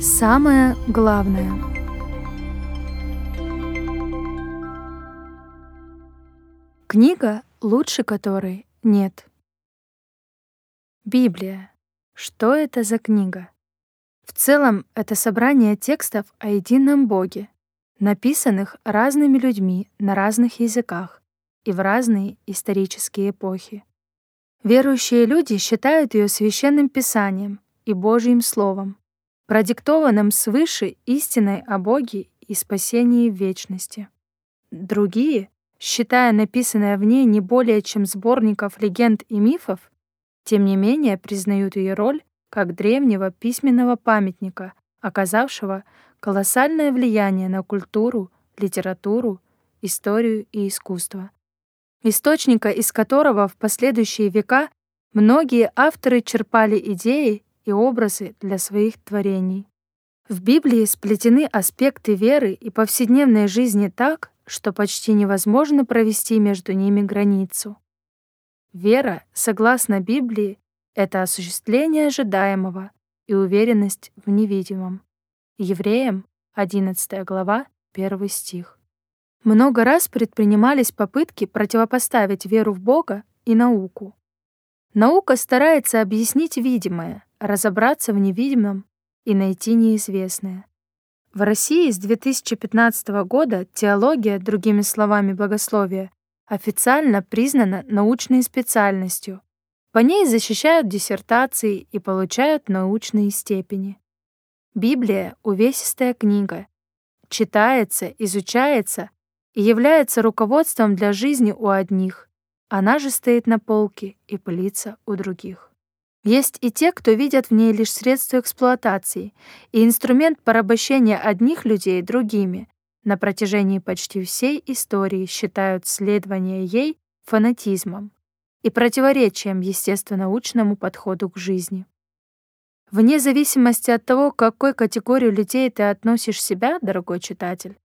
Самое главное. Книга, лучше которой нет. Библия. Что это за книга? В целом, это собрание текстов о едином Боге, написанных разными людьми на разных языках и в разные исторические эпохи. Верующие люди считают ее священным писанием и Божьим Словом, продиктованным свыше истиной о Боге и спасении вечности. Другие, считая написанное в ней не более чем сборников легенд и мифов, тем не менее признают ее роль как древнего письменного памятника, оказавшего колоссальное влияние на культуру, литературу, историю и искусство, источника из которого в последующие века многие авторы черпали идеи и образы для своих творений. В Библии сплетены аспекты веры и повседневной жизни так, что почти невозможно провести между ними границу. Вера, согласно Библии, это осуществление ожидаемого и уверенность в невидимом. Евреям, 11 глава, 1 стих. Много раз предпринимались попытки противопоставить веру в Бога и науку. Наука старается объяснить видимое, разобраться в невидимом и найти неизвестное. В России с 2015 года теология, другими словами богословие, официально признана научной специальностью. По ней защищают диссертации и получают научные степени. Библия — увесистая книга. Читается, изучается и является руководством для жизни у одних. Она же стоит на полке и пылится у других. Есть и те, кто видят в ней лишь средство эксплуатации и инструмент порабощения одних людей другими. На протяжении почти всей истории считают следование ей фанатизмом и противоречием естественно-научному подходу к жизни. Вне зависимости от того, к какой категории людей ты относишь себя, дорогой читатель,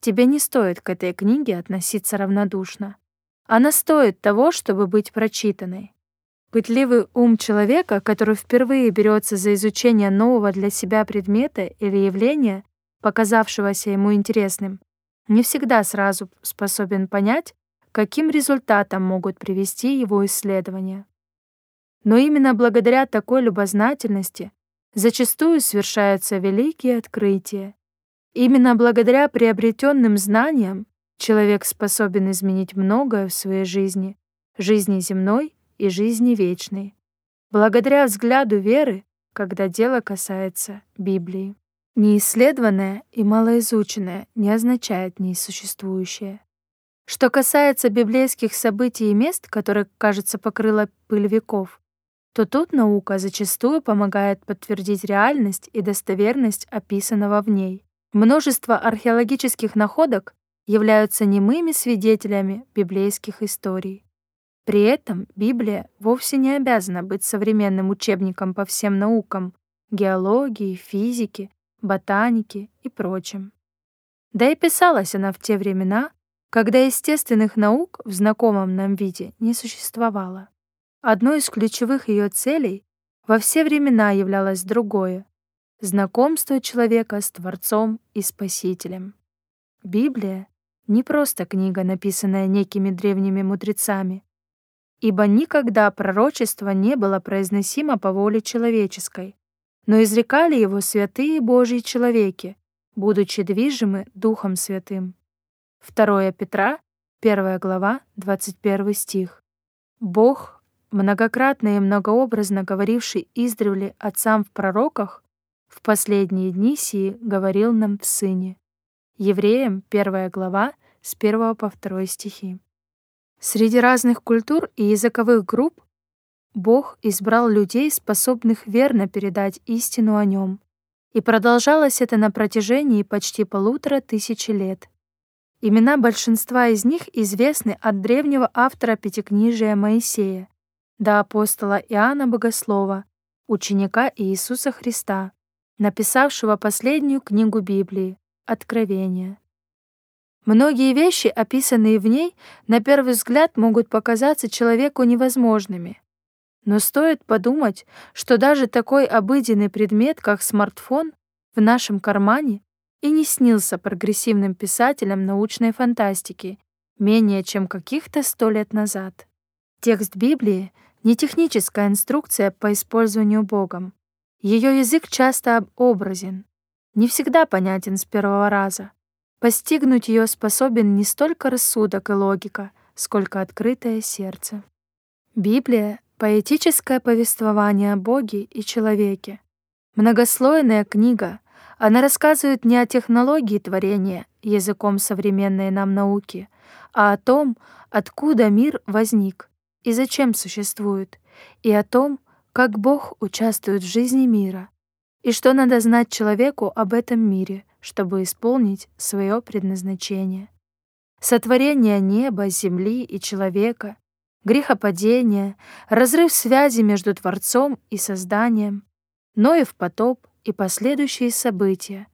тебе не стоит к этой книге относиться равнодушно. Она стоит того, чтобы быть прочитанной. Пытливый ум человека, который впервые берется за изучение нового для себя предмета или явления, показавшегося ему интересным, не всегда сразу способен понять, каким результатам могут привести его исследования. Но именно благодаря такой любознательности зачастую совершаются великие открытия. Именно благодаря приобретенным знаниям человек способен изменить многое в своей жизни, жизни земной и жизни вечной, благодаря взгляду веры, когда дело касается Библии. Неисследованное и малоизученное не означает несуществующее. Что касается библейских событий и мест, которые, кажется, покрыла пыль веков, то тут наука зачастую помогает подтвердить реальность и достоверность описанного в ней. Множество археологических находок являются немыми свидетелями библейских историй. При этом Библия вовсе не обязана быть современным учебником по всем наукам — геологии, физике, ботанике и прочим. Да и писалась она в те времена, когда естественных наук в знакомом нам виде не существовало. Одной из ключевых ее целей во все времена являлось другое — знакомство человека с Творцом и Спасителем. Библия — не просто книга, написанная некими древними мудрецами, ибо никогда пророчество не было произносимо по воле человеческой, но изрекали его святые Божьи человеки, будучи движимы Духом Святым. 2 Петра, 1 глава, 21 стих. Бог, многократно и многообразно говоривший издревле отцам в пророках, в последние дни сии говорил нам в Сыне. Евреям, 1 глава, с 1 по 2 стихи. Среди разных культур и языковых групп Бог избрал людей, способных верно передать истину о нем. И продолжалось это на протяжении почти полутора тысячи лет. Имена большинства из них известны от древнего автора Пятикнижия Моисея до апостола Иоанна Богослова, ученика Иисуса Христа, написавшего последнюю книгу Библии — Откровение. Многие вещи, описанные в ней, на первый взгляд могут показаться человеку невозможными. Но стоит подумать, что даже такой обыденный предмет, как смартфон, в нашем кармане и не снился прогрессивным писателям научной фантастики менее чем каких-то сто лет назад. Текст Библии — не техническая инструкция по использованию Богом. Ее язык часто образен, не всегда понятен с первого раза. Постигнуть ее способен не столько рассудок и логика, сколько открытое сердце. Библия — поэтическое повествование о Боге и человеке. Многослойная книга, она рассказывает не о технологии творения языком современной нам науки, а о том, откуда мир возник и зачем существует, и о том, как Бог участвует в жизни мира, и что надо знать человеку об этом мире, чтобы исполнить свое предназначение. Сотворение неба, земли и человека, грехопадение, разрыв связи между Творцом и созданием, Ноев потоп и последующие события,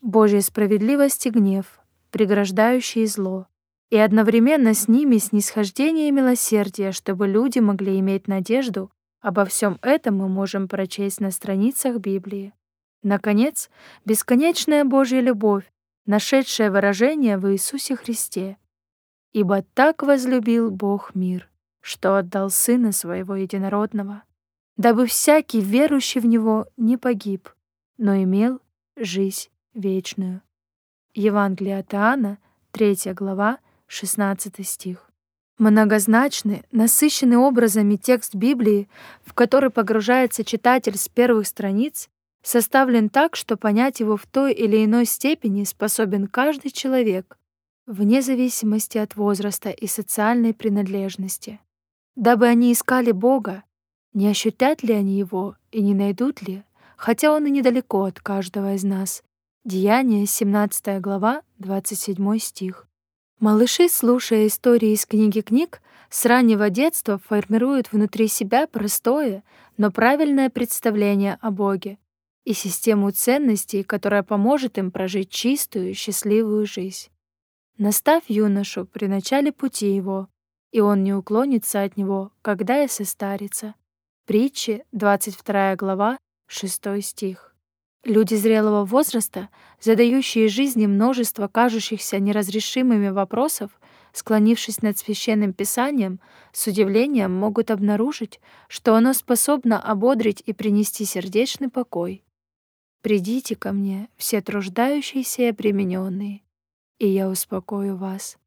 Божья справедливость и гнев, преграждающие зло, и одновременно с ними снисхождение и милосердие, чтобы люди могли иметь надежду Обо всем этом мы можем прочесть на страницах Библии. Наконец, бесконечная Божья любовь, нашедшая выражение в Иисусе Христе. «Ибо так возлюбил Бог мир, что отдал Сына Своего Единородного, дабы всякий, верующий в Него, не погиб, но имел жизнь вечную». Евангелие от Иоанна, 3 глава, 16 стих. Многозначный, насыщенный образами текст Библии, в который погружается читатель с первых страниц, составлен так, что понять его в той или иной степени способен каждый человек, вне зависимости от возраста и социальной принадлежности. Дабы они искали Бога, не ощутят ли они Его и не найдут ли, хотя Он и недалеко от каждого из нас. Деяние, 17 глава, 27 стих. Малыши, слушая истории из книги книг, с раннего детства формируют внутри себя простое, но правильное представление о Боге и систему ценностей, которая поможет им прожить чистую, счастливую жизнь. Наставь юношу при начале пути его, и он не уклонится от него, когда и состарится. Притчи, 22 глава, 6 стих. Люди зрелого возраста, задающие жизни множество кажущихся неразрешимыми вопросов, склонившись над священным писанием, с удивлением могут обнаружить, что оно способно ободрить и принести сердечный покой. «Придите ко мне, все труждающиеся и обремененные, и я успокою вас.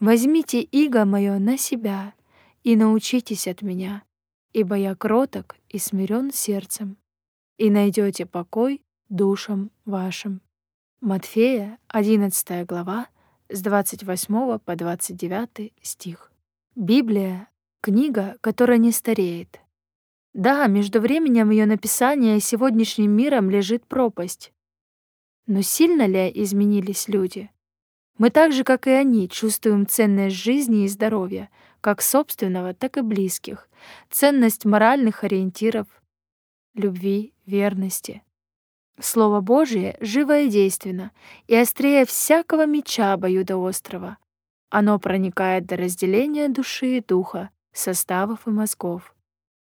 Возьмите иго мое на себя и научитесь от меня, ибо я кроток и смирен сердцем, и найдете покой душам вашим. Матфея, 11 глава, с 28 по 29 стих. Библия — книга, которая не стареет. Да, между временем ее написания и сегодняшним миром лежит пропасть. Но сильно ли изменились люди? Мы так же, как и они, чувствуем ценность жизни и здоровья, как собственного, так и близких, ценность моральных ориентиров, любви, верности. Слово Божие живо и действенно, и острее всякого меча обоюдоострого. Оно проникает до разделения души и духа, составов и мозгов,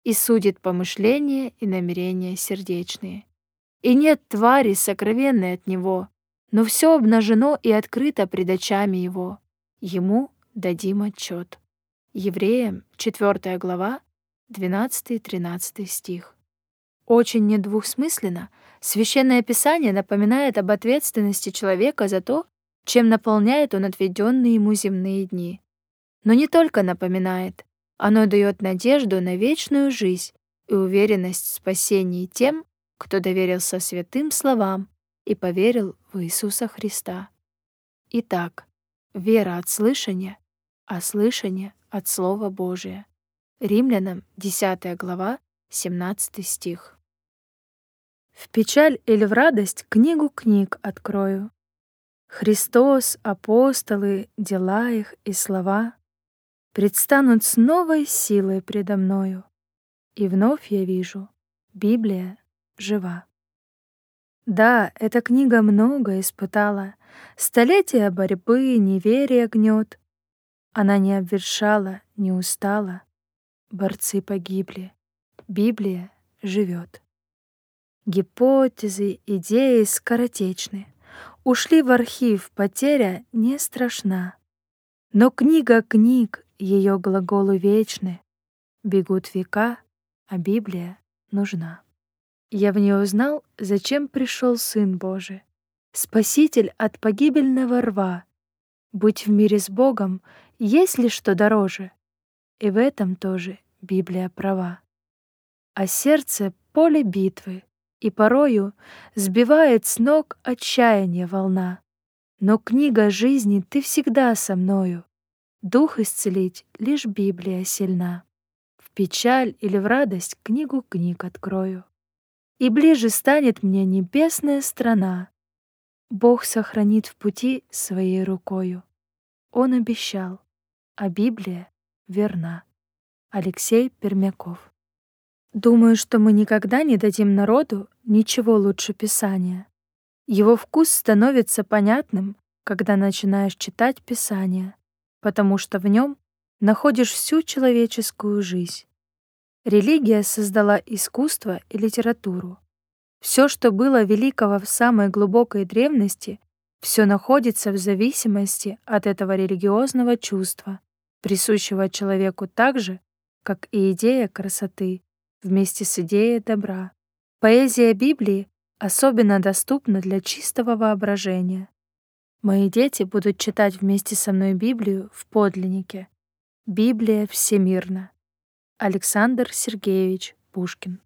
и судит помышления и намерения сердечные. И нет твари сокровенной от него, но все обнажено и открыто пред очами его. Ему дадим отчет. Евреям, 4 глава, 12-13 стих. Очень недвусмысленно Священное Писание напоминает об ответственности человека за то, чем наполняет он отведенные ему земные дни. Но не только напоминает, оно дает надежду на вечную жизнь и уверенность в спасении тем, кто доверился святым словам и поверил в Иисуса Христа. Итак, вера от слышания, а слышание от Слова Божия. Римлянам 10 глава, 17 стих. В печаль или в радость книгу книг открою. Христос, апостолы, дела их и слова предстанут с новой силой предо мною, и вновь я вижу, Библия жива. Да, эта книга много испытала, столетия борьбы, неверия гнет. Она не обвершала, не устала, борцы погибли, Библия живет. Гипотезы, идеи скоротечны. Ушли в архив, потеря не страшна. Но книга книг, ее глаголы вечны. Бегут века, а Библия нужна. Я в ней узнал, зачем пришел Сын Божий, Спаситель от погибельного рва. Быть в мире с Богом, есть ли что дороже? И в этом тоже Библия права. А сердце — поле битвы, и порою сбивает с ног отчаяние волна. Но книга жизни ты всегда со мною. Дух исцелить лишь Библия сильна. В печаль или в радость книгу книг открою. И ближе станет мне небесная страна. Бог сохранит в пути своей рукою. Он обещал, а Библия верна. Алексей Пермяков Думаю, что мы никогда не дадим народу ничего лучше Писания. Его вкус становится понятным, когда начинаешь читать Писание, потому что в нем находишь всю человеческую жизнь. Религия создала искусство и литературу. Все, что было великого в самой глубокой древности, все находится в зависимости от этого религиозного чувства, присущего человеку так же, как и идея красоты вместе с идеей добра. Поэзия Библии особенно доступна для чистого воображения. Мои дети будут читать вместе со мной Библию в подлиннике. Библия всемирна. Александр Сергеевич Пушкин